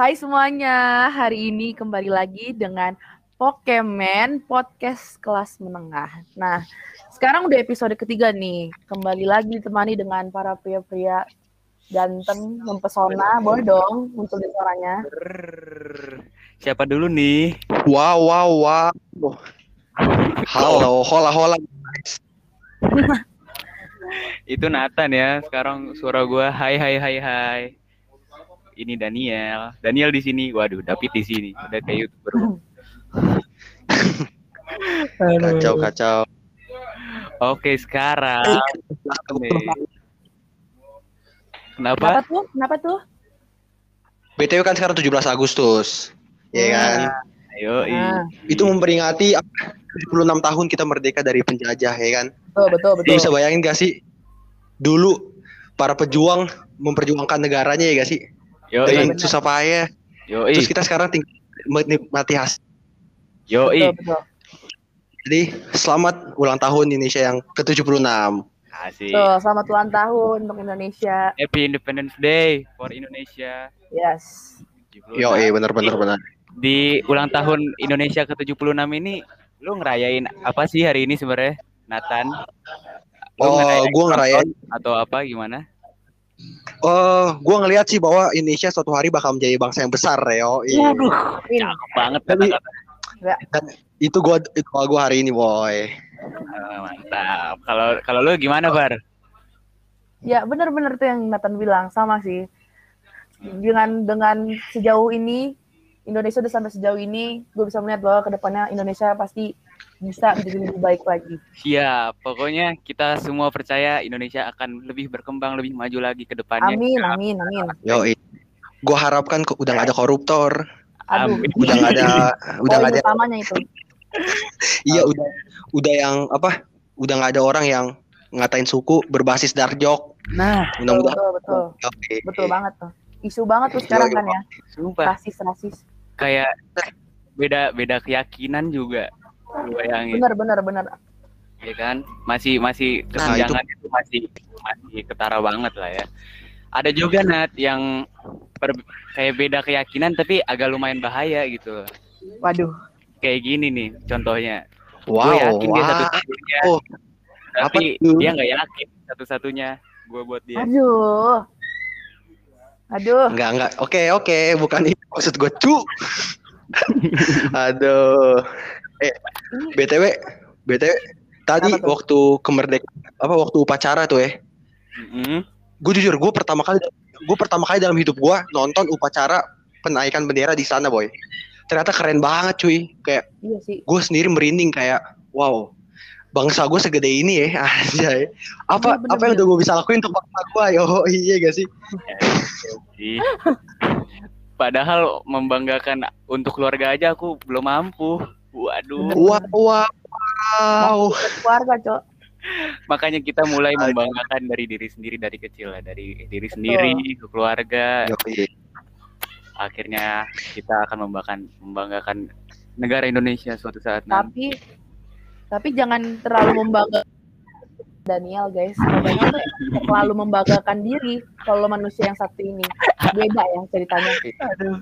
Hai semuanya, hari ini kembali lagi dengan Pokemon Podcast kelas menengah. Nah, sekarang udah episode ketiga nih. Kembali lagi ditemani dengan para pria-pria ganteng, mempesona. Boleh dong untuk suaranya. Brrr. Siapa dulu nih? Wow, wow, wow. Halo, hola, hola. Itu Nathan ya. Sekarang suara gua hai hai hai hai. Ini Daniel. Daniel di sini. Waduh, David di sini. Udah kayak YouTuber. Kacau, kacau. Oke, sekarang nih. Kenapa Kenapa? tuh? Kenapa tuh? BTW kan sekarang 17 Agustus. Ya kan? Ayo, Nah, Itu memperingati apa, 76 tahun kita merdeka dari penjajah, ya kan? betul, betul, betul. bisa bayangin gak sih? Dulu para pejuang memperjuangkan negaranya ya gak sih? Yo, Dengan benar. susah payah. yo, Terus kita sekarang tinggal menikmati hasil. yo, Betul, betul. Jadi selamat ulang tahun Indonesia yang ke-76. Asik. Tuh, selamat ulang tahun untuk Indonesia. Happy Independence Day for Indonesia. Yes. 76. Yo, eh bener-bener bener. Di ulang tahun Indonesia ke-76 ini lu ngerayain apa sih hari ini sebenarnya, Nathan? Lu Oh, ngerayain gua ngerayain atau apa gimana? Oh, gua ngelihat sih bahwa Indonesia suatu hari bakal menjadi bangsa yang besar, Reo. Iya. In. Cakep banget Tapi- kata-kata. Itu gua itu gua hari ini, boy. Ah, mantap. Kalau kalau lu gimana, Bar? Ya benar-benar tuh yang Nathan bilang sama sih. Dengan dengan sejauh ini Indonesia udah sampai sejauh ini, gue bisa melihat bahwa ke depannya Indonesia pasti bisa menjadi lebih baik lagi. Siap. Pokoknya kita semua percaya Indonesia akan lebih berkembang, lebih maju lagi ke depannya. Amin, amin, amin. Yo, gua harapkan kok udah gak ada koruptor, Aduh, Amin. udah gak ada, udah gak ada, utamanya itu. iya udah, udah yang apa, udah gak ada orang yang ngatain suku berbasis dark joke. Nah, Betul, Mudah-mudahan. betul, betul, Oke. betul banget tuh. Isu banget tuh sekarang kan ya, sumpah rasis, rasis. kayak beda beda keyakinan juga. Bayangin, Bener, bener, bener. ya kan? Masih masih Nah, itu- kesenjangan itu masih masih ketara banget lah ya. Ada juga Nat yang per- kayak beda keyakinan tapi agak lumayan bahaya gitu. Waduh, Kayak gini nih contohnya. Wow, gue yakin dia wow. satu-satunya. Oh, Tapi dia nggak yakin satu-satunya. Gue buat dia. aduh, aduh. Enggak, enggak. Oke, oke, bukan itu maksud gue, cu. Aduh. Eh, BTW, BTW tadi waktu kemerdekaan apa waktu upacara tuh ya. Mm-mm. Gue jujur, gue pertama kali gue pertama kali dalam hidup gue nonton upacara penaikan bendera di sana, boy. Ternyata keren banget, cuy. Kayak iya sih. gue sendiri merinding kayak, wow, bangsa gue segede ini ya, aja. Apa Iya, bener, apa yang udah gue bisa lakuin untuk bangsa gue, yo, iya gak sih? Ih. Padahal membanggakan untuk keluarga aja aku belum mampu. Waduh. Wow, wow, wow. Keluarga, Cok. Makanya kita mulai membanggakan dari diri sendiri dari kecil ya, dari diri sendiri ke keluarga. Yoi. Akhirnya kita akan membanggakan membanggakan negara Indonesia suatu saat nanti. Tapi tapi jangan terlalu membanggakan Daniel guys. Tuh terlalu membanggakan diri kalau manusia yang satu ini. Beda ya ceritanya. Aduh.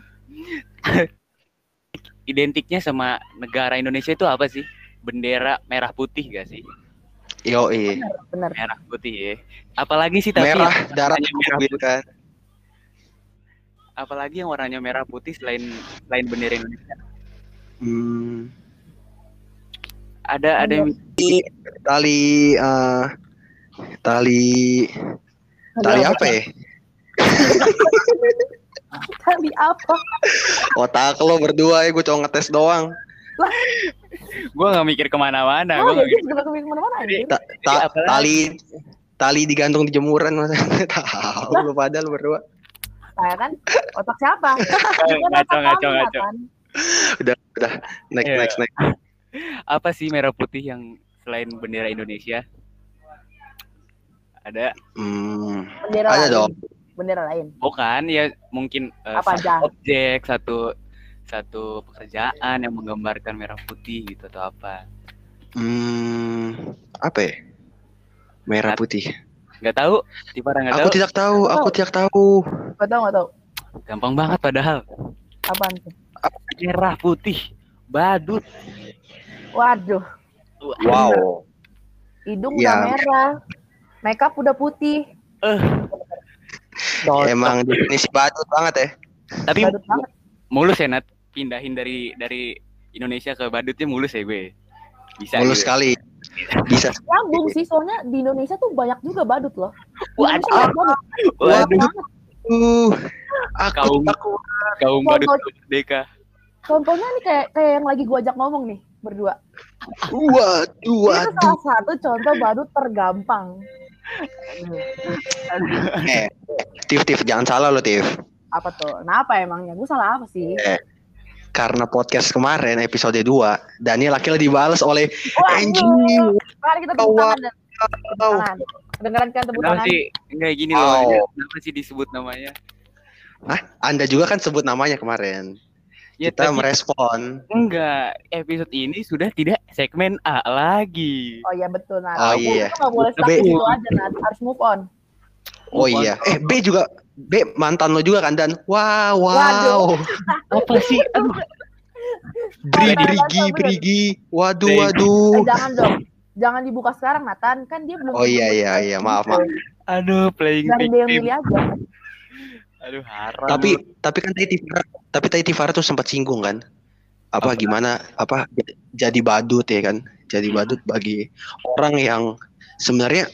Identiknya sama negara Indonesia itu apa sih? Bendera merah putih gak sih? Yoi. Bener. Merah putih ya. Apalagi sih tapi Merah, yang darah, merah gitu kan. apalagi yang warnanya merah putih selain selain bendera Indonesia Hmm. ada ada yang tali eh, tali tali apa ya? Tali apa? Otak lo berdua ya, gue cuma ngetes doang. gue nggak mikir ke mana-mana Oh, gue ya, juga ke mana ke mana-mana. Ta- ta- tali tali digantung di jemuran masa tahu lo pada lo berdua. Saya kan otak siapa? Ngaco otak ngaco ngaco Nathan. Udah udah next Iya. next next. apa sih merah putih yang selain bendera Indonesia ada Hmm. Bendera Ada lain. dong. Bendera lain. bukan ya mungkin eh, Apa satu aja? objek satu satu pekerjaan yang menggambarkan merah putih gitu atau apa Hmm. Apa ya? Merah putih. nggak tahu Tipara nggak Aku tahu tidak tahu, Nggak aku tahu. tidak tahu. Gak tau gak tau. gampang banget padahal Apaan tuh? Merah putih. Badut. Waduh, Wow. hidung udah merah. Makeup udah putih. Eh. Emang definisi badut banget ya. Tapi Badut banget. mulus ya Nat. Pindahin dari dari Indonesia ke badutnya mulus ya gue. Bisa Mulus gitu. sekali. Bisa. Nyambung sih, soalnya di Indonesia tuh banyak juga badut loh. Waduh. Indonesia banyak badut. Waduh. Banget. Uh, aku Kaum- aku Kaum badut merdeka. Contohnya nih kayak kayak yang lagi gua ajak ngomong nih berdua. waduh Itu waduh. salah satu contoh badut tergampang. Eh, Tif Tif jangan salah lo Tif. Apa tuh? Kenapa emangnya? Gue salah apa sih? Karena podcast kemarin episode 2 Daniel akhirnya dibalas oleh Angie. Waduh. Mari kita tepuk Wow. tangan. dan- Tepuk tangan. Kedengeran kan tepuk tangan? sih enggak gini Wow. loh? Kenapa sih disebut namanya? Anda juga kan sebut namanya kemarin. Ya, Kita tapi merespon. enggak. Episode ini sudah tidak segmen A lagi. Oh iya betul Nat. Oh, iya. nggak boleh stuck situ aja Nat. Harus move on. Oh iya. Eh B juga B mantan lo juga kan Dan. Wow wow. Waduh. Apa sih? Aduh. Bri brigi brigi. Waduh waduh. Eh, jangan dong. Jangan dibuka sekarang Nathan. Kan dia belum. Oh iya iya iya maaf maaf. Aduh, playing Biar dia yang milih aja. Aduh, haram. Tapi tapi kan tadi Tifara, tapi tadi Tifara tuh sempat singgung kan. Apa, Apa? gimana apa jadi badut ya kan. Jadi badut bagi orang yang sebenarnya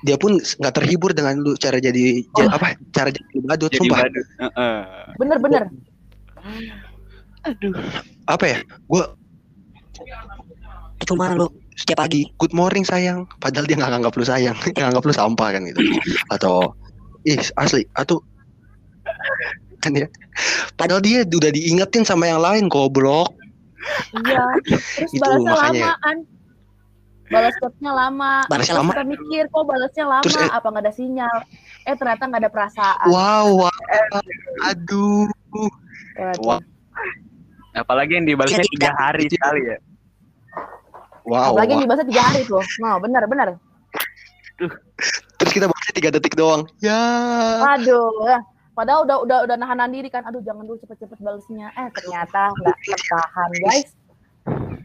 dia pun nggak terhibur dengan lu cara jadi ja- Oh. apa cara jadi badut jadi sumpah badut. Heeh. Bener-bener. Aduh. apa ya gue cuma lu setiap pagi good morning sayang padahal dia nggak nganggap lu sayang nganggap lu sampah kan gitu atau ih asli atau kan ya padahal dia udah diingetin sama yang lain goblok Iya. Terus Itu balasnya makanya. lama kan. Balas chatnya lama. Balasnya Terus lama. kita mikir kok balasnya lama. Terus, eh- apa nggak ada sinyal? Eh ternyata nggak ada perasaan. wow, wow. aduh Ternyata. Wah. Apalagi yang dibalasnya tiga hari sekali ya. wow, Apalagi wow. yang dibalasnya tiga hari tuh. No, bener bener. terus kita balasnya tiga detik doang ya Aduh. Padahal udah udah udah nahan diri kan. Aduh jangan dulu cepet-cepet balasnya. Eh ternyata nggak tertahan guys.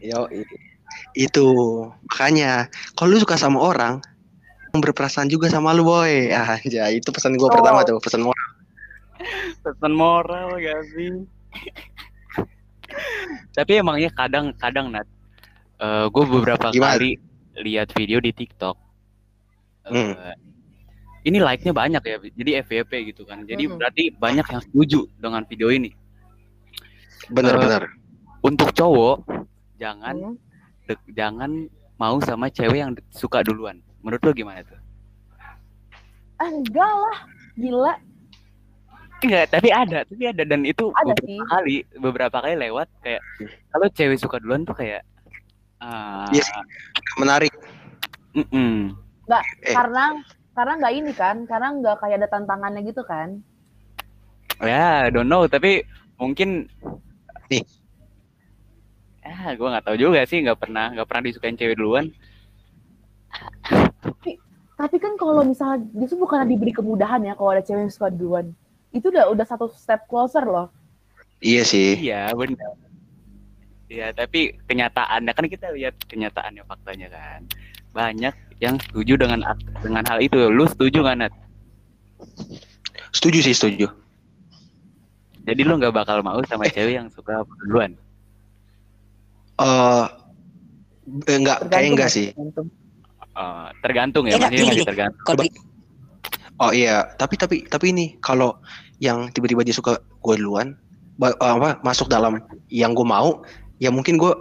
yo itu makanya kalau lu suka sama orang yang berperasaan juga sama lu boy ah ya itu pesan gua Oh. pertama tuh pesan moral Pesan moral gak sih? Tapi emangnya kadang-kadang Nat, gue beberapa Gimana? kali lihat video di TikTok. eh, Hmm. Ini like-nya banyak ya, jadi FYP gitu kan. Jadi Hmm. berarti banyak yang setuju dengan video ini. bener-bener Untuk cowok, jangan Hmm. dek- jangan mau sama cewek yang de- suka duluan. Menurut lo gimana tuh? Ah, enggak lah. Gila. Enggak, tapi ada, tapi ada dan itu Ada beberapa sih. kali, beberapa kali lewat kayak kalau cewek suka duluan tuh kayak ah, Iya sih. menarik mm-mm. Eh. Karena karena nggak ini kan. Karena nggak kayak ada tantangannya gitu kan. ya don't know tapi mungkin Nih. ah gue nggak tahu juga sih nggak pernah nggak pernah disukain cewek duluan Tapi kan kalau misalnya itu bukan diberi kemudahan ya kalau ada cewek yang suka duluan. Itu udah udah satu step closer loh. iya sih iya benar Iya, tapi kenyataannya kan kita lihat kenyataannya faktanya kan. Banyak yang setuju dengan dengan hal itu. Lu setuju nggak, Nat? setuju sih setuju Jadi lu nggak bakal mau sama cewek yang suka duluan. eh enggak kayak enggak ya, sih tergantung. Eh, tergantung ya, Ya, maksudnya gini, masih gini. tergantung. Kalau oh iya tapi tapi tapi ini kalau yang tiba-tiba dia suka gue duluan eh, apa masuk dalam yang gue mau ya mungkin gue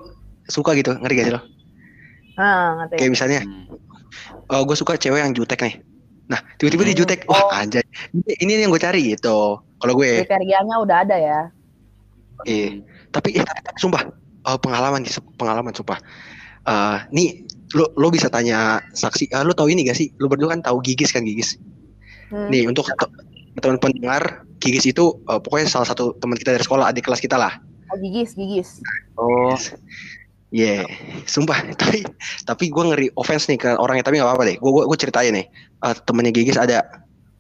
suka gitu ngerti gak sih lo ngerti. kayak misalnya Hmm. Gue suka cewek yang jutek nih nah tiba-tiba dia jutek wah Oh. anjay ini, ini yang gue cari gitu kalau gue Kriterianya udah ada ya. Iya. tapi eh, tapi, tapi sumpah eh, pengalaman pengalaman sumpah Eh nih lo lo bisa tanya saksi ah, lo tahu ini gak sih lo berdua kan tahu gigis kan gigis Hmm. nih untuk te- teman pendengar gigis itu eh, pokoknya salah satu teman kita dari sekolah adik kelas kita lah Oh, gigis, gigis. Oh, Iya, sumpah. Tapi tapi gue ngeri offense nih ke orangnya. Tapi nggak apa-apa deh. Gue gue ceritain nih. Eh, temennya Gigis ada.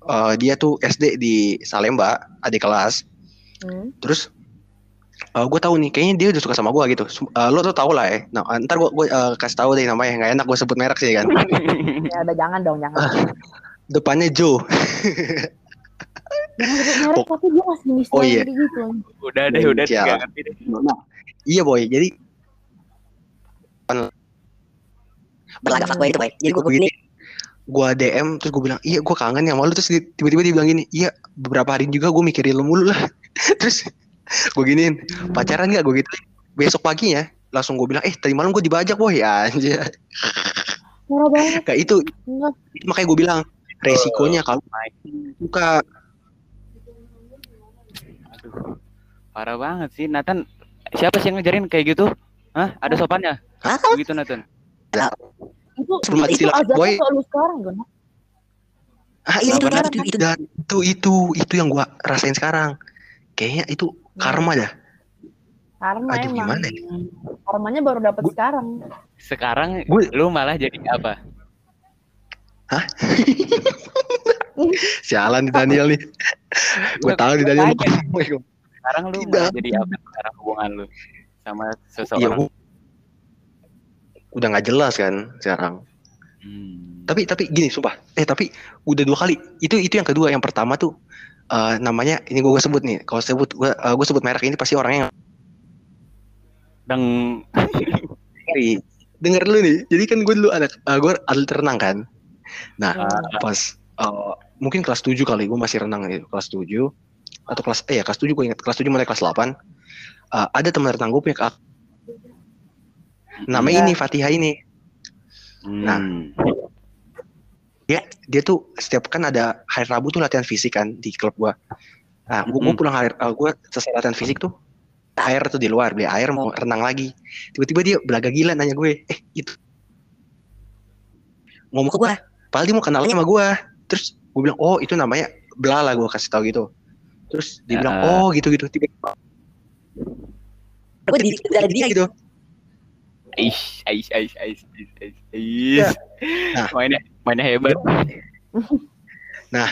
eh, dia tuh SD di Salemba, adik kelas. Hmm. Terus gue tahu nih kayaknya dia udah suka sama gue gitu eh, lo tuh tau lah ya nah, ntar gue gue eh, kasih tahu deh namanya nggak enak gue sebut merek sih kan Ya udah jangan dong, jangan. depannya Joe merek tapi dia masih Oh, iya. udah gitu. deh, udah ngerti deh. Nah, iya boy jadi berlagak fuckboy gitu boy jadi gue begini gue DM terus gue bilang iya gue kangen ya sama lu terus tiba-tiba dia bilang gini iya beberapa hari juga gue mikirin lu mulu lah terus gue giniin pacaran gak gue gitu besok paginya langsung gue bilang eh tadi malam gue dibajak boy ya anjir Parah banget. kayak itu Enggak. itu makanya gue bilang resikonya kalau suka Aduh, parah banget sih Nathan. Siapa sih yang ngajarin kayak gitu? Hah? Ada sopannya? Hah? Begitu Nathan. Itu Sebelum itu azabnya boy. lu sekarang, Gon. ah Itu itu itu- itu. itu itu itu yang gue rasain sekarang kayaknya itu karma dah Karma Aduh, emang. gimana ya? Karmanya baru dapat Gua- sekarang. Sekarang Gue- lu malah jadi apa? sialan di Daniel nih gue tahu di Daniel Sekarang lu Tidak. malah jadi apa sekarang hubungan lu sama Iya, seseorang? gua- udah nggak jelas kan sekarang. Hmm. Tapi tapi gini, sumpah. Eh tapi udah dua kali. Itu itu yang kedua. Yang pertama tuh eh, namanya ini gue sebut nih. Kalau sebut gue gue sebut merek ini pasti orangnya Dan ngeri. Denger dulu nih. Jadi kan gue dulu anak eh, gue atlet renang kan. Nah Hmm. pas eh, mungkin kelas 7 kali gue masih renang gitu. Kelas 7 atau kelas eh ya kelas 7 gue ingat kelas 7 mulai kelas 8 eh, ada teman renang gue punya kakak namanya Iya. ini Fatihah ini Nah. Hmm. dia dia tuh setiap kan ada hari Rabu tuh latihan fisik kan di klub gua. Nah, gua, gua Mm. pulang hari uh, gua selesai latihan fisik tuh air tuh di luar beli air mau renang lagi. Tiba-tiba dia belaga gila nanya gue, "Eh, itu ngomong ke gua, padahal dia mau kenalnya sama gua." Terus gua bilang, "Oh, itu namanya Blala gua kasih tahu gitu." Terus dia bilang, Ya. "Oh, gitu-gitu." Tiba-tiba gue di dia gitu gitu. Aish, aish, aish, aish, aish, aish, aish. Nah. mainnya, mainnya hebat.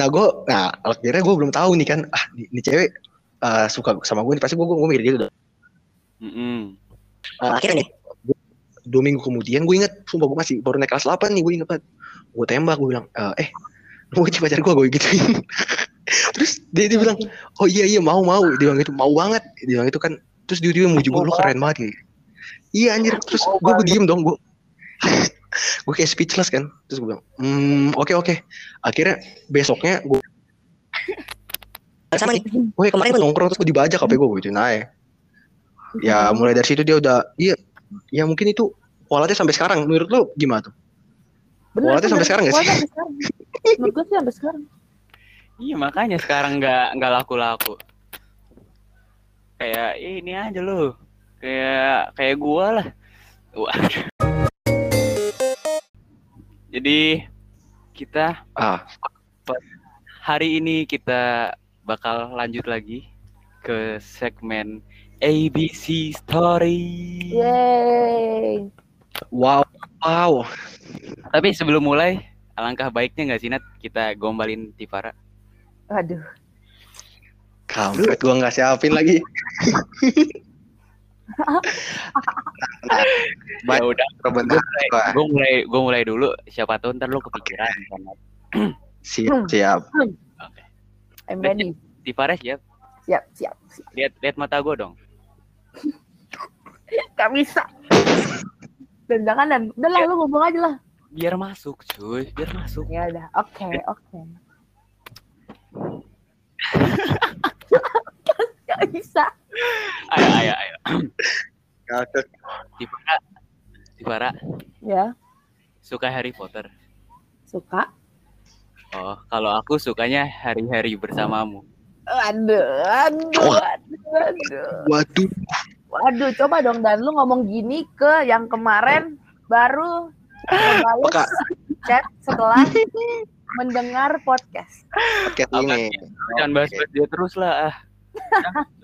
Nah, gua nah, akhirnya gua belum tahu nih kan, ah, nih cewek uh, suka sama gue nih pasti gua gua, gua mikir gitu. Mm-mm. Eh, akhirnya nih dua minggu kemudian gue inget sumpah gue masih baru naik kelas 8 nih gue inget banget gue tembak gue bilang "Eh, eh mau jadi pacar gue gue gitu terus dia dia bilang oh iya iya mau mau dia bilang gitu mau banget dia bilang itu kan terus dia dia muji gue lu keren banget gitu iya anjir. Terus gue gue diem dong gue gue kayak speechless kan. Terus gue bilang hmm oke oke. Akhirnya besoknya gue sama nih. gue kemarin nongkrong terus gue dibajak HP gue gitu nah ya ya mulai dari situ dia udah iya. Ya mungkin itu kualitasnya sampai sekarang. Menurut lu gimana tuh? Bener, Kuatnya sampai sekarang nggak sih? Menurut gue sih sampai sekarang. Iya makanya sekarang nggak nggak laku-laku. Kayak "Eh, ini aja loh. Kayak kayak gua lah. Wah. Jadi kita ah hari ini kita bakal lanjut lagi ke segmen ABC Story. Yeay. wow wow Tapi sebelum mulai, alangkah baiknya nggak sih Nat kita gombalin Tivara? Waduh. kampret gua nggak siapin lagi Ya udah, bentar Wah, gue mulai gue mulai dulu. Siapa tahu ntar lo kepikiran kan. Nat. siap siap I'm ready. Tivara siap. Siap, siap, siap. Lihat lihat mata gue dong. Gak bisa. Dan jangan dan udah lah lu ngomong aja lah. Biar masuk, cuy. Biar masuk. Ya udah. Oke, oke. Gak bisa. Ayo, ayo, ayo. Tivara, Tivara Ya, suka Harry Potter. suka. Oh, kalau aku sukanya hari-hari bersamamu. Waduh, aduh, aduh, aduh. waduh Waduh, coba dong dan lu ngomong gini ke yang kemarin baru Kak. chat setelah mendengar podcast. podcast ini Jangan bahas-bahas dia terus lah.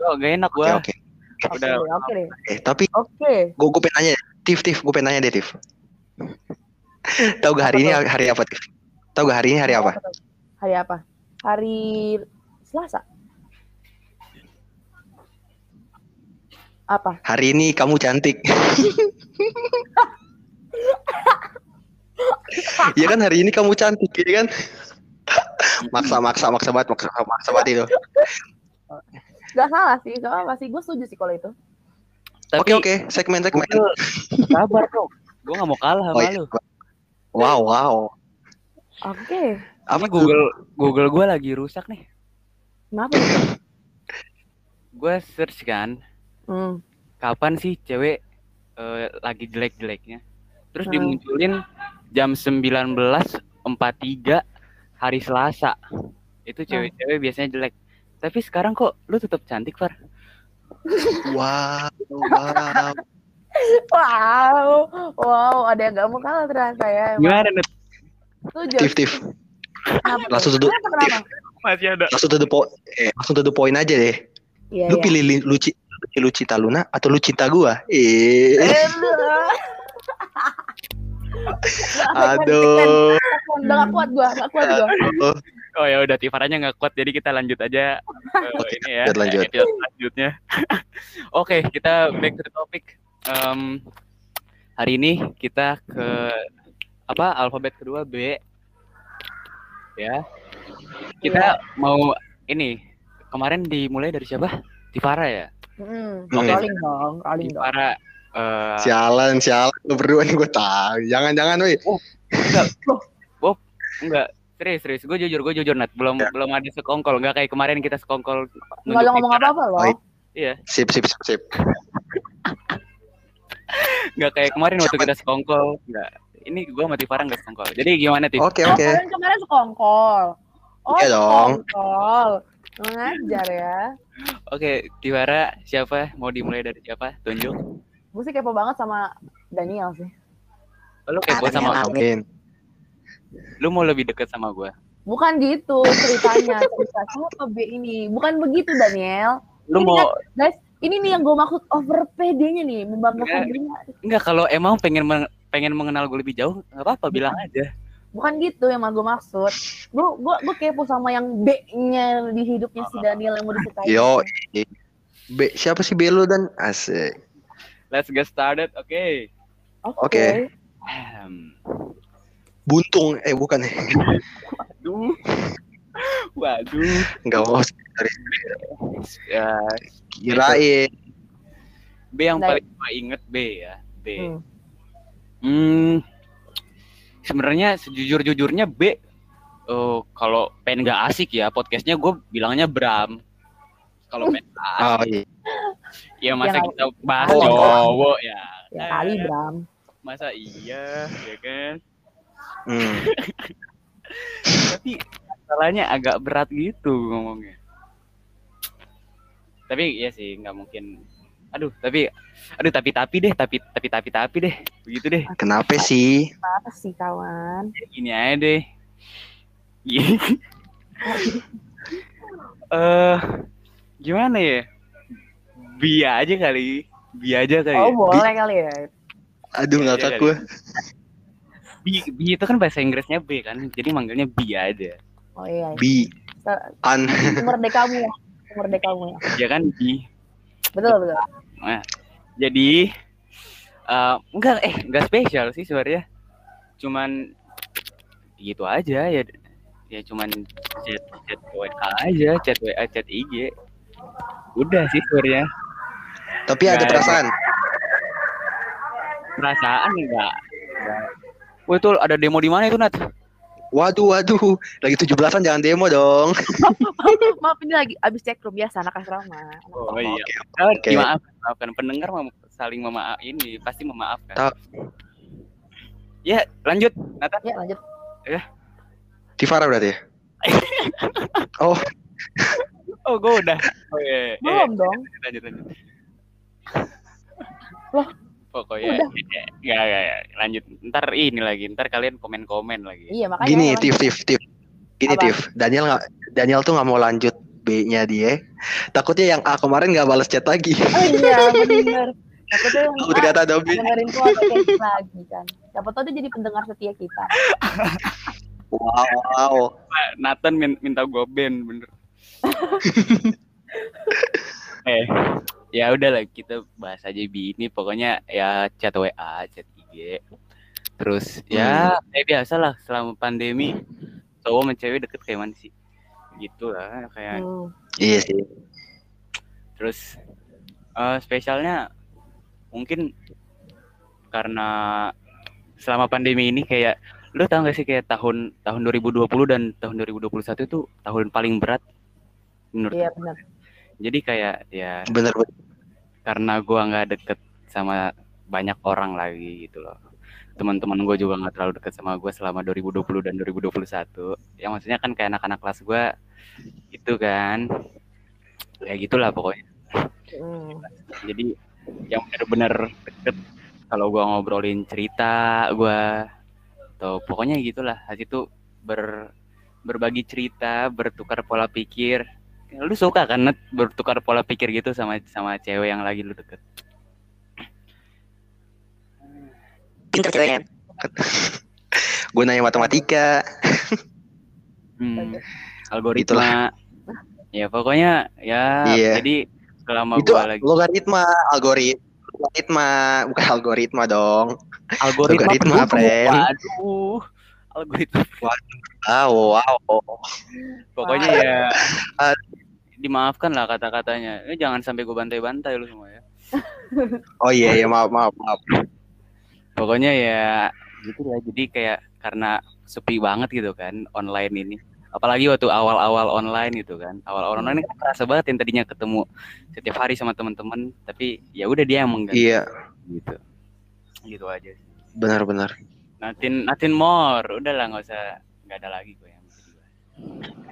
Oh, gak enak oke gua. oke Oke, Udah. oke deh. Eh, tapi Oke. gue gue pengen nanya Tif Tif gue pengen nanya deh Tif tahu gak hari ini hari apa Tif tahu gak hari ini hari apa Hari apa? Hari Selasa. Apa? Hari ini kamu cantik. Iya kan hari ini kamu cantik, ya kan? maksa, maksa, maksa banget, maksa, maksa banget itu. Gak salah sih, gak apa sih. Gue setuju sih kalau itu. Oke oke, segmen segmen. Sabar dong. Gue gak mau kalah sama Oh, iya. lu. Wow wow. Oke. Apa Ini Google Google gue lagi rusak nih. Kenapa? Gue search kan, Hmm. kapan sih cewek eh, lagi jelek-jeleknya. Terus Hmm. dimunculin jam 19.43 hari Selasa. Itu cewek-cewek biasanya jelek. Tapi sekarang kok lu tetap cantik, Far? Wow wow. Wow, wow, ada yang gak mau kalah ternyata ya. Emang. Gimana, Nut? Tif tif. Tuh? Langsung. Kenapa, kenapa? Masih ada. Langsung point. Eh, langsung to the point aja deh. Iya, Lu iya. pilih li- lu, ci- lu cinta Luna atau lu cinta gua? Eh. Aduh. Udah gak kuat gua, gak kuat gua. Oh ya udah Tifaranya nggak kuat jadi kita lanjut aja eh, ini ya. Lanjut, episode selanjutnya. Oke, kita back to the topic. Em, hari ini kita ke apa alfabet kedua B. Ya. Kita mau ini kemarin dimulai dari siapa? Tifara ya. Hmm, Oke. rolling dong, rolling dong. Tifara eh Sialan, sialan. Lu berdua nih gue tahu. Jangan, jangan, woi. enggak serius serius gue jujur gue jujur nat belum belum ada sekongkol enggak kayak kemarin kita sekongkol Nggak lo ngomong apa-apa loh. Baik. iya Sip, sip, sip, sip. enggak kayak kemarin waktu kita sekongkol enggak ini gue sama Tifara enggak sekongkol jadi gimana Tif Oke, Oh, oke. kalian kemarin sekongkol. Oh, Iya dong. sekongkol. Mengajar ya. oke Tifara siapa mau dimulai dari siapa tunjuk Gue sih kepo banget sama Daniel sih. lu kepo sama Daniel. Amin. Lu mau lebih deket sama gue Bukan gitu ceritanya. Cerita siapa B ini? Bukan begitu Daniel. lu Ini mau Guys, ini nih yang gue maksud over PD-nya nih, membanggakan dirinya. enggak kalau emang pengen men- pengen mengenal gue lebih jauh nggak apa-apa bilang aja Bukan gitu yang gue maksud. Gue gue gue kepo sama yang B-nya di hidupnya si Daniel yang mau disukai. Yo, B, siapa sih Belo dan asik. let's get started oke Oke. Ahem. Buntung, eh bukan eh. Waduh. Waduh. Enggak mau dari Ya, kirain. B yang Nah. paling gue inget B ya. B. Hmm. Hmm. Sebenarnya sejujur-jujurnya B oh, kalau pengen gak asik ya podcastnya gue bilangnya Bram. Kalau pengen Oh asik, iya. ya masa Yang- kita bahas Oh. cowok ya. Ya kali Bram. Masa iya, ya kan? Hmm. Tapi masalahnya agak berat gitu ngomongnya. Tapi ya sih nggak mungkin. Aduh, tapi aduh tapi tapi deh, tapi tapi tapi tapi deh. Begitu deh. Kenapa sih? Apa sih kawan? Gini aja deh. Gini. Eh gimana ya? Bi aja kali. Bi aja kali. Oh ya. boleh kali ya. Aduh Iya, ngakak iya. gue. Bi, bi itu kan bahasa Inggrisnya B kan. Jadi manggilnya Bi aja. Oh iya. B. An. Merdekamu ya. Merdekamu ya. Ya kan Bi. Betul betul. Jadi eh enggak eh enggak spesial sih sebenarnya. Cuman gitu aja ya ya cuman chat chat WA aja, chat WA, chat IG. Udah sih sebenarnya. Tapi ada. perasaan. Perasaan enggak. enggak. Wah itu ada demo di mana itu Nat? Waduh, waduh. Lagi 17-an jangan demo dong. Maaf ini lagi abis cek room biasa anak asrama. Oh Oke, iya. oke. Oh, Oke. dimaafkan, maafkan pendengar mem- saling memaaf ini pasti memaafkan. Tak. Ya, lanjut Nata. Ya lanjut. Tifara berarti ya? Oh, Oh, gue udah. Oh, iya. iya. Belum dong. lanjut lanjut. Loh, Pokoknya udah. ya, ya, ya, lanjut. Ntar ini lagi, ntar kalian komen-komen lagi. Iya makanya. gini. Tif, Tif, Tif. Gini, Apa? Tif. Daniel nggak Daniel tuh nggak mau lanjut B-nya dia. Takutnya yang A kemarin nggak balas chat lagi. Oh iya benar. Takutnya yang Oh, ternyata ada B. dengerin podcast lagi kan. Siapa tahu dia jadi pendengar setia kita. Wow, wow. Nathan min- minta gue ban bener. eh, ya udahlah kita bahas aja bi ini pokoknya ya chat WA, chat IG. Terus ya kayak biasa lah selama pandemi cowok sama cewek deket kayak mana sih? Gitu lah kayak Hmm. Iya sih. terus eh, spesialnya mungkin karena selama pandemi ini kayak lu tau gak sih kayak tahun tahun 2020 dan tahun 2021 itu tahun paling berat menurut Iya benar. Jadi kayak ya Bener bener. karena gua nggak deket sama banyak orang lagi gitu loh. Teman-teman gue juga nggak terlalu deket sama gue selama 2020 dan 2021 ya maksudnya kan kayak anak-anak kelas gue itu kan. Ya gitulah pokoknya. Hmm. jadi yang bener-bener deket kalau gua ngobrolin cerita gua atau pokoknya gitulah. Habis itu ber berbagi cerita bertukar pola pikir lu suka kan bertukar pola pikir gitu sama sama cewek yang lagi lu deket Pinter ceweknya. Gue nanya matematika. hmm, algoritma ya pokoknya ya Iya. jadi selama Itu gua lagi logaritma, algoritma. Logaritma, bukan algoritma dong. algoritma logaritma, penduduk. friend. waduh algoritma Ah, wow. pokoknya ya. Dimaafkan lah kata-katanya. Eh, jangan sampai gue bantai-bantai lu semua ya. Oh iya, iya maaf, maaf, maaf. pokoknya ya gitu lah jadi kayak karena sepi banget gitu kan online ini. Apalagi waktu awal-awal online gitu kan. Awal-awal online kan kerasa banget yang tadinya ketemu setiap hari sama teman-teman tapi ya udah dia yang mengganti. Iya, gitu. Gitu aja benar-benar. nothing nothing more. Udah lah nggak usah nggak ada lagi gue yang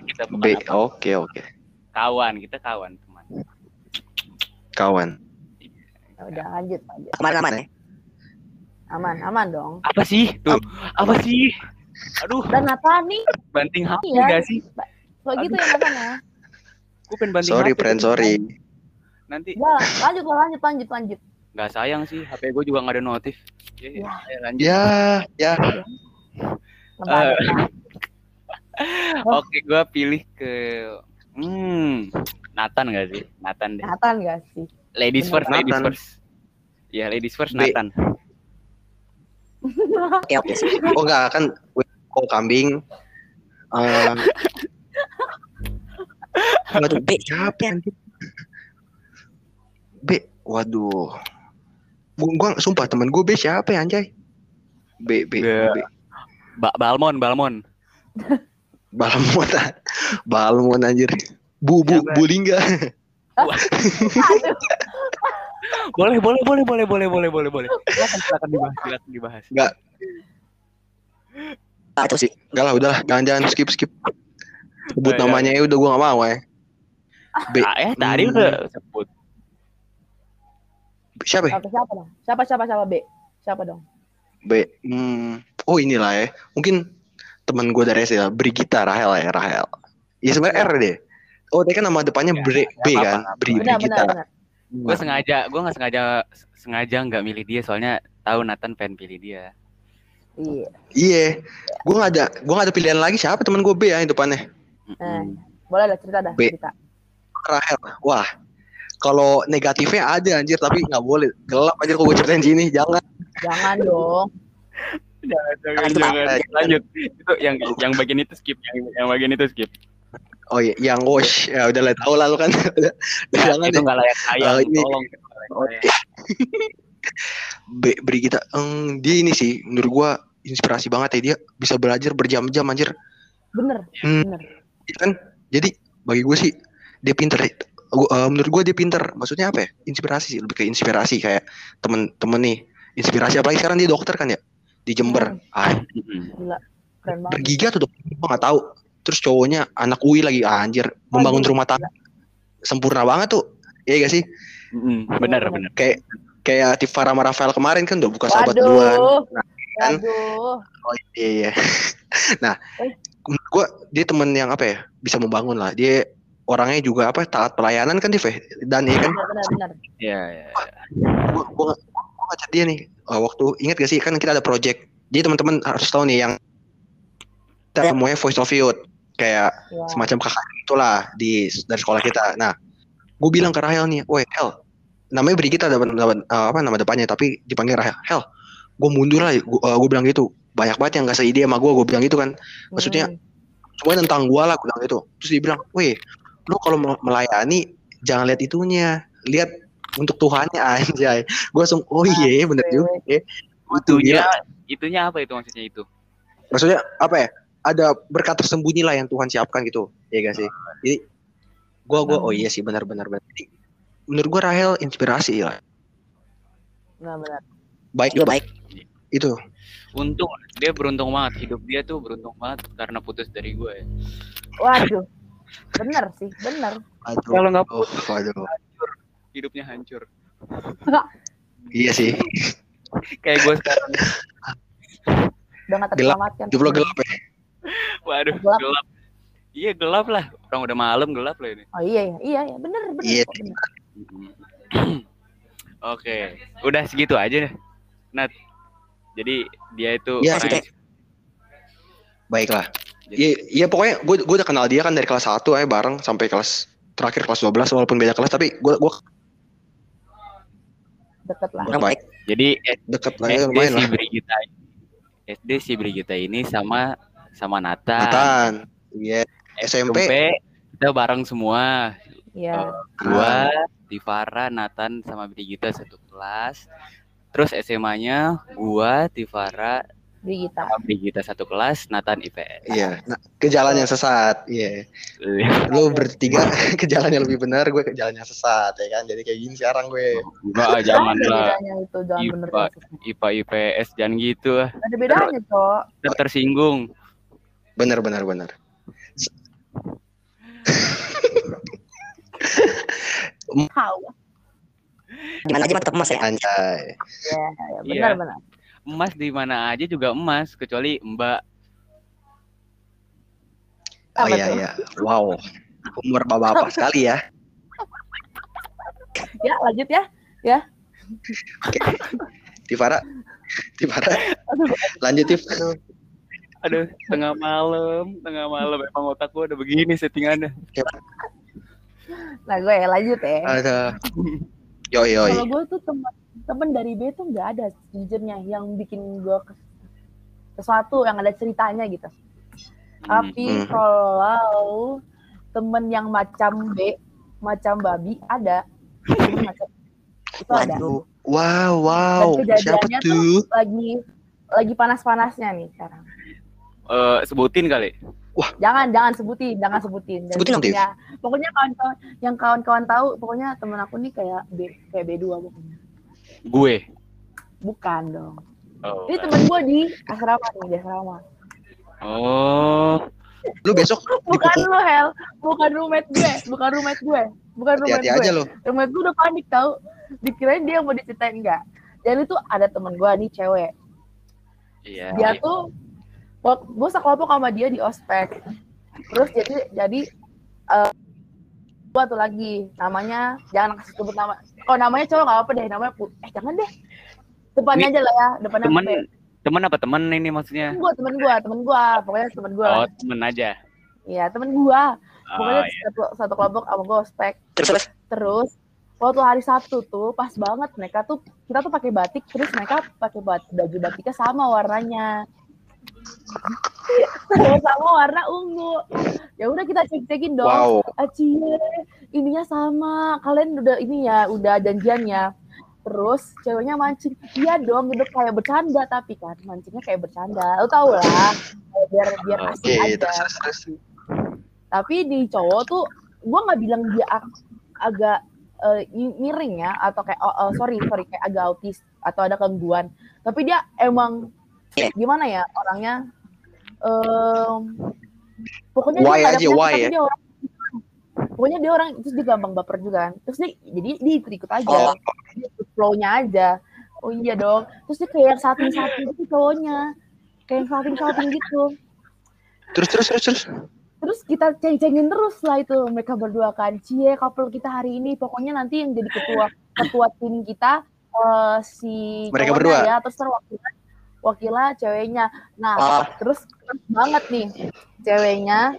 kita oke, oke. Kawan kita kawan teman Kawan. Ya Udah lanjut lanjut. Aman-aman ya. Aman aman dong. apa sih tuh apa sih aduh Dan Nathan nih banting HP Iya. gak sih kayak gitu ya Nathan ya. gue pengen banting Sorry, HP friend, sorry. nanti Ya lanjut lanjut lanjut lanjut. nggak sayang sih HP gue juga nggak ada notif ya, Ya. lanjut Ya, ya. Lebaran, Eh. ya. oke gue pilih ke hmm Nathan gak sih Nathan deh Nathan gak sih? ladies Bener. first ladies Nathan. first ya ladies first B. Nathan Oke oke. sih. Oh enggak kan kol kambing. Eh, Waduh, B. siapa anjir? B, waduh. Gua, gua sumpah temen gue B siapa ya anjay? B, B, Be- B. ba Balmon Balmon Balmut, Balmut anjir. Bu, bu, Siapa? Bulingga. boleh, boleh, boleh, boleh, boleh, boleh, boleh, boleh. Silakan, dibahas, silakan dibahas. Enggak. Apa sih? Enggak lah, udahlah, jangan-jangan skip, skip. Sebut nah, namanya ya udah gua gak mau ya. B. Ah, ah eh, tadi hmm. udah sebut. Siapa? Siapa, siapa, siapa, siapa, siapa, B? Siapa dong? B. Hmm. Oh, inilah ya. Mungkin teman gue dari SD. Brigita Rahel ya Rahel. Ya sebenarnya R deh. Oh dia kan nama depannya Ya, Bre- B apa-apa, kan. Bri Benar Brigita. benar benar. gue sengaja gue nggak sengaja sengaja nggak milih dia soalnya tahu Nathan pengen pilih dia Iya. Iya. Gue gak ada gue gak ada pilihan lagi siapa teman gue B ya yang depannya. Mm-mm. Boleh lah cerita dah B. cerita. Rahel. Wah. Kalau negatifnya ada anjir tapi nggak boleh. Gelap anjir kalau gue ceritain sini. Jangan. Jangan dong. jangan jangan Lanjut, jangan lanjut. lanjut itu yang yang bagian itu skip yang yang bagian itu skip Oh iya, yang wash. Ya udah lah tahu lah lu kan. Udah, Ya, jangan itu nggak layak sayang Eh, ini- tolong Oh, sayang. B Brigita. Eng, dia ini sih menurut gua inspirasi banget ya dia bisa belajar berjam-jam anjir. Bener. Hmm. Bener. Iya kan jadi bagi gue sih dia pinter Gua- eh, menurut gue dia pinter maksudnya apa ya inspirasi sih lebih ke inspirasi kayak temen-temen nih inspirasi apalagi sekarang dia dokter kan ya di Jember Hmm. ah. Keren banget. bergiga tuh dokter gue nggak tahu terus cowoknya anak UI lagi ah, anjir membangun rumah tangga sempurna banget tuh iya gak sih Mm-mm. benar Benar. benar kayak kayak Tifa sama Rafael kemarin kan udah buka sahabat duluan Waduh. kan? Waduh. Oh iya iya. nah, Eh. menurut gua dia temen yang apa ya bisa membangun lah. Dia orangnya juga apa taat pelayanan kan dia Fe? dan ya kan Benar benar benar. ya ya ngechat dia nih? Uh, waktu ingat gak sih? Kan kita ada project. Jadi teman-teman harus tahu nih yang kita semuanya voice of youth. Kayak Ya. semacam kakak itulah di dari sekolah kita. Nah, gue bilang ke Rahel nih, woi Hel, namanya Brigita dapat dapat eh, apa nama depannya tapi dipanggil Rahel. Hel gue mundur lah gue bilang gitu. Banyak banget yang gak seide sama gue gue bilang gitu kan. Maksudnya, Hmm. semuanya tentang gue lah gue bilang gitu. Terus dia bilang weh lu kalau melayani jangan lihat itunya. Lihat untuk Tuhannya anjay. Gue langsung oh iya bener juga ya. itu itunya itunya apa itu maksudnya itu? Maksudnya apa ya? Ada berkat tersembunyi lah yang Tuhan siapkan gitu. Ya gak sih? Jadi gua gua oh iya sih benar-benar benar Jadi, menurut gua Rahel inspirasi lah Nah, benar. baik Juga baik. itu. Untung dia beruntung banget. Hidup dia tuh beruntung banget karena putus dari gue ya. Waduh. Bener sih, bener. kalau nggak oh, putus aduh hidupnya hancur iya sih kayak gue sekarang Udah gak Gelap. terselamatkan. hidup lo gelap ya waduh Gelap. gelap iya gelap lah orang udah malam gelap lah ini Oh iya, iya, iya, iya. bener, bener. Iya. kok, bener. oke udah segitu aja deh Nat jadi dia itu Iya, orang yang- baiklah iya iya pokoknya gua gua udah kenal dia kan dari kelas 1 aja bareng sampai kelas terakhir kelas 12 walaupun beda kelas tapi gua gua Deket lah. Baik. jadi deket lah SD ya lumayan si lah. Brigita SD si Brigita ini sama sama Nathan, Nathan. Iya. SMP kita bareng semua. Iya. gua Tivara Nathan sama Brigita satu kelas. Terus SMA-nya gua Tivara Brigita. Brigita satu kelas Nathan IPS iya nah, ke jalan yang sesat iya lu bertiga ke jalan yang lebih benar gue ke jalan yang sesat ya kan jadi kayak gini sekarang gue enggak ah, jangan Ada lah itu, jangan Iya, bener. Pak. IPA IPS jangan gitu ah Ada bedanya, Cok. Ntar tersinggung benar benar benar Tahu. Gimana aja mah tetap emas ya. anjay Ya, ya, benar, Iya. benar. Emas di mana aja juga emas kecuali Mbak. Oh Apa iya tuh? iya. Wow umur bapak-bapak sekali ya. Ya, lanjut ya. Tivara Tivara lanjut Tiv aduh. Tengah malam tengah malam. Emang otak gua udah begini settingannya. Nah, gue ya lanjut ya. ada yoi yoi. Kalau gue tuh teman temen dari B tuh nggak ada sejujurnya yang bikin gue ke- sesuatu yang ada ceritanya gitu. Tapi Hmm. kalau temen yang macam B, macam babi ada. Macam itu ada. Waduh. wow wow Dan siapa kejadiannya tuh Lagi lagi panas-panasnya nih sekarang. Eh, sebutin kali Jangan jangan sebutin, jangan sebutin. Jangan Sebutin dong, Tif. ya. Pokoknya kawan-kawan yang kawan-kawan tahu, pokoknya temen aku nih kayak B kayak B2 pokoknya. Gue Bukan dong. oh, Ini temen gue di asrama nih, di asrama. oh lu besok Bukan dipukul lu, Hel. Bukan roommate gue. Bukan roommate gue. Bukan roommate hati-hati gue. aja lo Roommate gue udah panik tau. Dikirain dia mau diceritain enggak. Jadi tuh ada temen gue nih cewek. iya Dia tuh gue sekelompok sama dia di ospek. Terus jadi jadi eh gua tuh lagi namanya jangan kasih sebut nama. Oh namanya cowok nggak apa deh namanya Pu- eh jangan deh. Depannya Ini aja lah ya, depannya temen P. temen apa temen ini maksudnya Temen gue, temen gue, temen gue, pokoknya temen gue. oh temen aja Iya, temen gue. Pokoknya oh, iya. satu, satu kelompok sama gue ospek. Terus terus. Terus waktu hari Sabtu tuh pas banget mereka tuh kita tuh pakai batik terus mereka pakai bat- baju batiknya sama warnanya. Sama warna ungu. Ya udah kita cek-cekin dong. wow Acie, ininya sama. Kalian udah ini ya, udah janjiannya. Terus ceweknya mancing, iya dong, udah kayak bercanda tapi kan mancingnya kayak bercanda. Lo tau lah, biar biar asik aja terus terus terus tapi di cowok tuh gue nggak bilang dia ag- agak mi- miring ya atau kayak oh, oh, sorry sorry kayak agak autis atau ada gangguan tapi dia emang Iya. gimana ya orangnya? Em, pokoknya Why dia aja, why ya? dia orang pokoknya dia orang terus dia gampang baper juga kan. Terus dia jadi dia ikut ikut aja. Oh. dia ikut flow-nya aja. Oh iya dong. Terus dia kayak sating sating gitu cowoknya kayak sating sating gitu. Terus terus terus terus. Terus kita ceng-cengin terus lah itu. Mereka berdua kan. Cie couple kita hari ini. Pokoknya nanti yang jadi ketua ketua tim kita eh, si Mereka berdua? ya terus terwakilnya wakilnya ceweknya nah Oh. terus banget nih ceweknya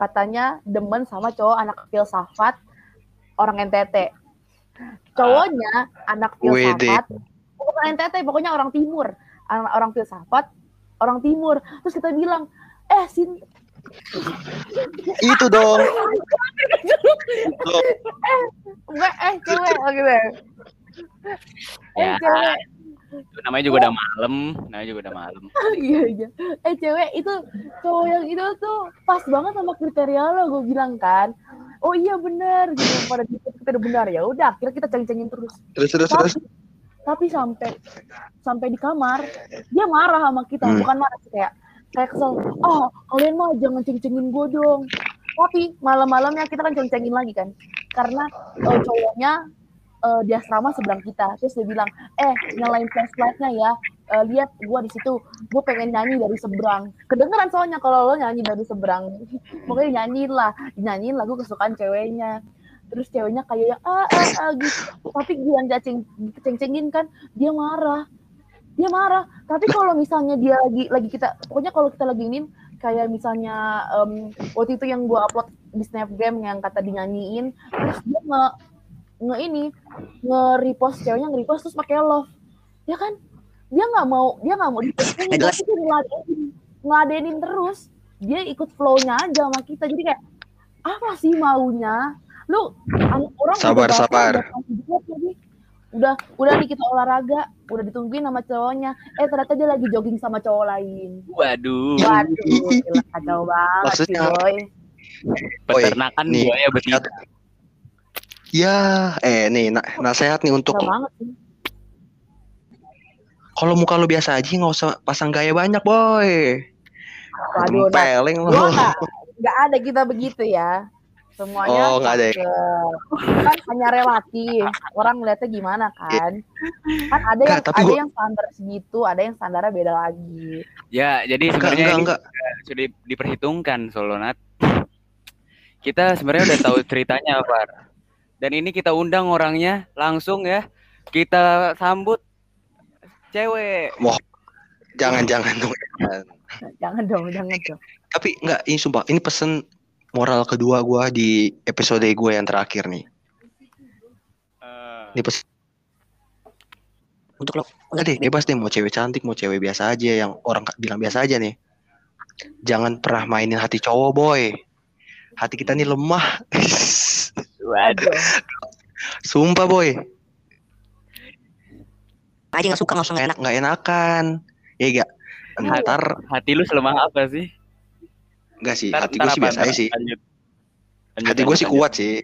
katanya demen sama cowok anak filsafat orang NTT Cowoknya anak Wede. filsafat, bukan NTT, pokoknya orang timur. Anak orang filsafat, orang timur. Terus kita bilang, eh Sin, Itu dong. Enggak, eh cewek oh, gitu. Eh Ya. cewek, Itu namanya juga udah malam, namanya juga udah malam. iya iya. Eh cewek itu cowok yang itu tuh pas banget sama kriteria lo, gue bilang kan. Oh iya bener gitu pada kita kita udah benar ya udah akhirnya kita ceng-cengin terus Terus terus terus. tapi tapi sampai sampai di kamar dia marah sama kita Hmm. bukan marah sih kayak kayak kesel oh kalian mah jangan ceng-cengin gue dong tapi malam-malamnya kita kan ceng-cengin lagi kan karena eh, cowoknya eh, di asrama seberang kita. Terus dia bilang eh nyalain flashlightnya ya. Eh, lihat gue di situ. Gue pengen nyanyi dari seberang. Kedengeran soalnya kalau lo nyanyi dari seberang. Pokoknya nyanyiin lah nyanyiin lagu kesukaan ceweknya. Terus ceweknya kayak yang ah ah, ah gitu. Tapi dia ceng ceng-cengin kan dia marah. Dia marah. Tapi kalau misalnya dia lagi lagi kita pokoknya kalau kita lagi ingin kayak misalnya em, waktu itu yang gua upload di snapgram yang kata dinyanyiin terus dia nge nge ini nge repost ceweknya nge repost terus pakai love. Ya kan? Dia nggak mau dia nggak mau diposting jelas. tapi dia ngeladenin ngeladenin terus. Dia ikut flow-nya aja sama kita. Jadi kayak apa sih maunya? Lu anak orang Sabar, udah sabar. udah udah nih kita olahraga udah ditungguin sama cowoknya. Eh ternyata dia lagi jogging sama cowok lain. Waduh, waduh gila kacau banget sih Maksudnya- boy. Peternakan nih, buaya betina. Ya, eh nih na nasihat nih untuk kalau muka lu biasa aja nggak usah pasang gaya banyak, boy. waduh udah Tempeleng lu. nggak ada kita begitu ya semuanya Oh, nggak ada ya? ke- kan hanya relatif orang ngeliatnya gimana kan kan ada yang tapi ada gua- yang standar segitu ada yang standarnya beda lagi Ya, jadi Enggak, sebenarnya enggak, ini enggak. sudah di- diperhitungkan Solonat. Kita sebenarnya udah tahu ceritanya, Far. Dan ini kita undang orangnya langsung ya. Kita sambut cewek. Jangan, jangan dong. jangan. dong jangan dong Tapi enggak, ini sumpah, ini pesen moral kedua gua di episode gue yang terakhir nih. Eh, Ini pesen Untuk lo. enggak deh, bebas deh mau cewek cantik, mau cewek biasa aja yang orang bilang biasa aja nih. Jangan pernah mainin hati cowok, boy. Hati kita nih lemah. waduh. Sumpah, boy. Aja nggak suka nggak enak. Nggak enakan. Ya enggak. Ntar Hati lu selemah apa sih? enggak sih, Ntar- hati gue sih biasa aja sih. lanjut. Lanjut, Hati gue sih kuat sih.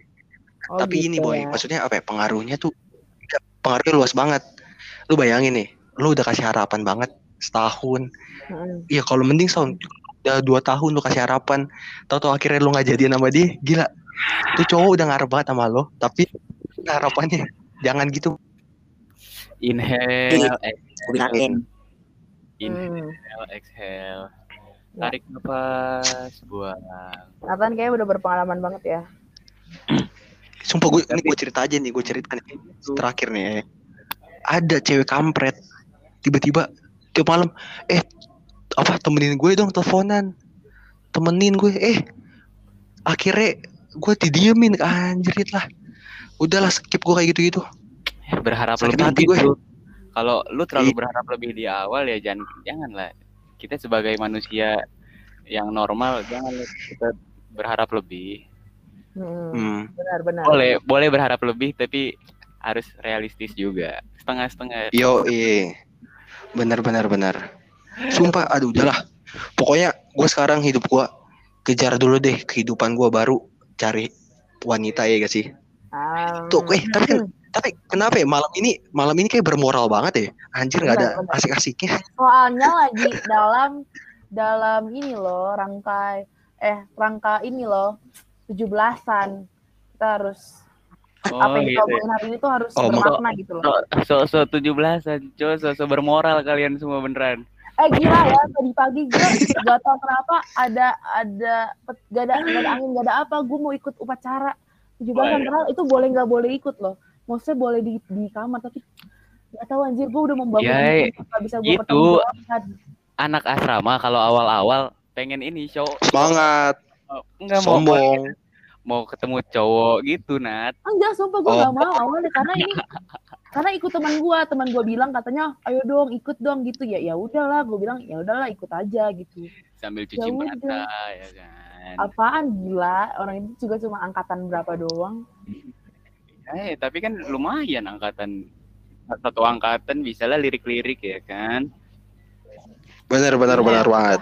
Oh, Tapi ini gitu boy, ya. maksudnya apa ya? Pengaruhnya tuh pengaruhnya luas banget. Lu bayangin nih, lu udah kasih harapan banget setahun. Iya kalau mending sound udah dua tahun lu kasih harapan, tahu-tahu akhirnya lu nggak jadian sama dia, gila. Tuh cowok udah ngarep banget sama lo, tapi harapannya jangan gitu. Inhale, bilangin. inhale, Hmm. exhale. Ya. Tarik nafas, buang. Nathan kayaknya udah berpengalaman banget ya Sumpah gue ini gue cerita aja nih, gue cerita nih. Terakhir nih, ada cewek kampret, tiba-tiba tiap malam, eh apa temenin gue dong teleponan, temenin gue, eh akhirnya gue didiemin anjrit lah. Udahlah skip gue kayak gitu-gitu. berharap Sakit lebih hati gue. gitu. Kalau lu terlalu Iya. berharap lebih di awal ya jangan janganlah. Kita sebagai manusia yang normal jangan kita berharap lebih. Hmm, Hmm. benar benar Boleh boleh berharap lebih tapi harus realistis juga. Setengah-setengah. Yo, iya. Bener bener bener. Sumpah, aduh udahlah. Pokoknya gue sekarang hidup gue kejar dulu deh kehidupan gue baru cari wanita ya gak sih? Ah, Tuh, eh tapi kan tapi kenapa ya malam ini malam ini kayak bermoral banget ya? Anjir nggak ada asik-asiknya. soalnya lagi dalam dalam ini loh rangkai eh rangka ini loh 17-an kita harus Oh, apa yang gitu kita ya. omongin hari ini tuh harus Oh, bermakna gitu loh So, so, so 17-an, coy, so, so bermoral kalian semua beneran. Eh gila ya tadi pagi gue gak tau kenapa ada ada pet- gak ada gak ada angin gak ada apa gue mau ikut upacara 17-an Waduh. padahal itu boleh nggak boleh ikut loh maksudnya boleh di di kamar tapi gak tahu anjir gue udah membangun Ya, hidup, nggak bisa gue gitu. pertanggungjawabkan Anak asrama kalau awal-awal pengen ini show Semangat, oh, enggak mau sombong. mau ketemu cowok gitu Nat Enggak, sumpah gue Oh. gak mau awalnya karena ini karena ikut teman gue, teman gue bilang katanya, ayo dong ikut dong gitu ya. Ya udahlah, gue bilang ya udahlah ikut aja gitu. sambil cuci Ya mata ya kan Apaan gila? Orang itu juga cuma angkatan berapa doang. eh tapi kan lumayan angkatan satu angkatan bisa lah lirik-lirik ya kan Bener bener Iya. bener banget.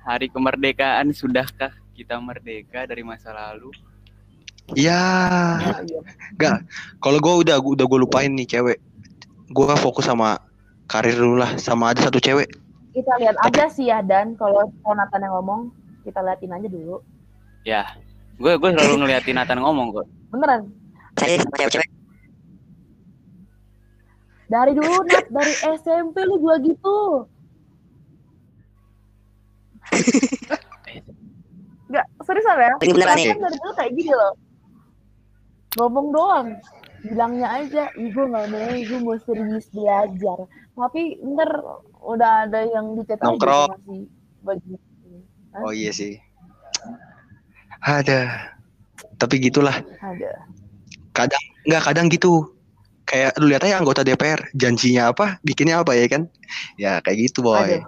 hari kemerdekaan sudahkah kita merdeka dari masa lalu Ya, Nah, iya. kalau gue udah udah gue lupain nih cewek. Gue fokus sama karir dulu lah. Sama ada satu cewek. Kita lihat aja sih ya dan kalau Nathan yang ngomong, kita liatin aja dulu. ya gue gue selalu ngeliatin Nathan ngomong kok Beneran. Saya sama cewek-cewek. Dari dulu Nat, dari SMP lu juga gitu. Enggak, seriusan ya? Ini beneran nih. Dari dulu kayak gini loh. Ngomong doang. Bilangnya aja, ibu gak mau, ibu mau serius belajar. Tapi ntar udah ada yang di chat aja Nongkrong. masih. Hah? Oh iya sih. Ada. Tapi gitulah. Ada. Kadang nggak kadang gitu. Kayak lu lihat aja anggota DPR janjinya apa, bikinnya apa ya kan? Ya kayak gitu boy. Ada.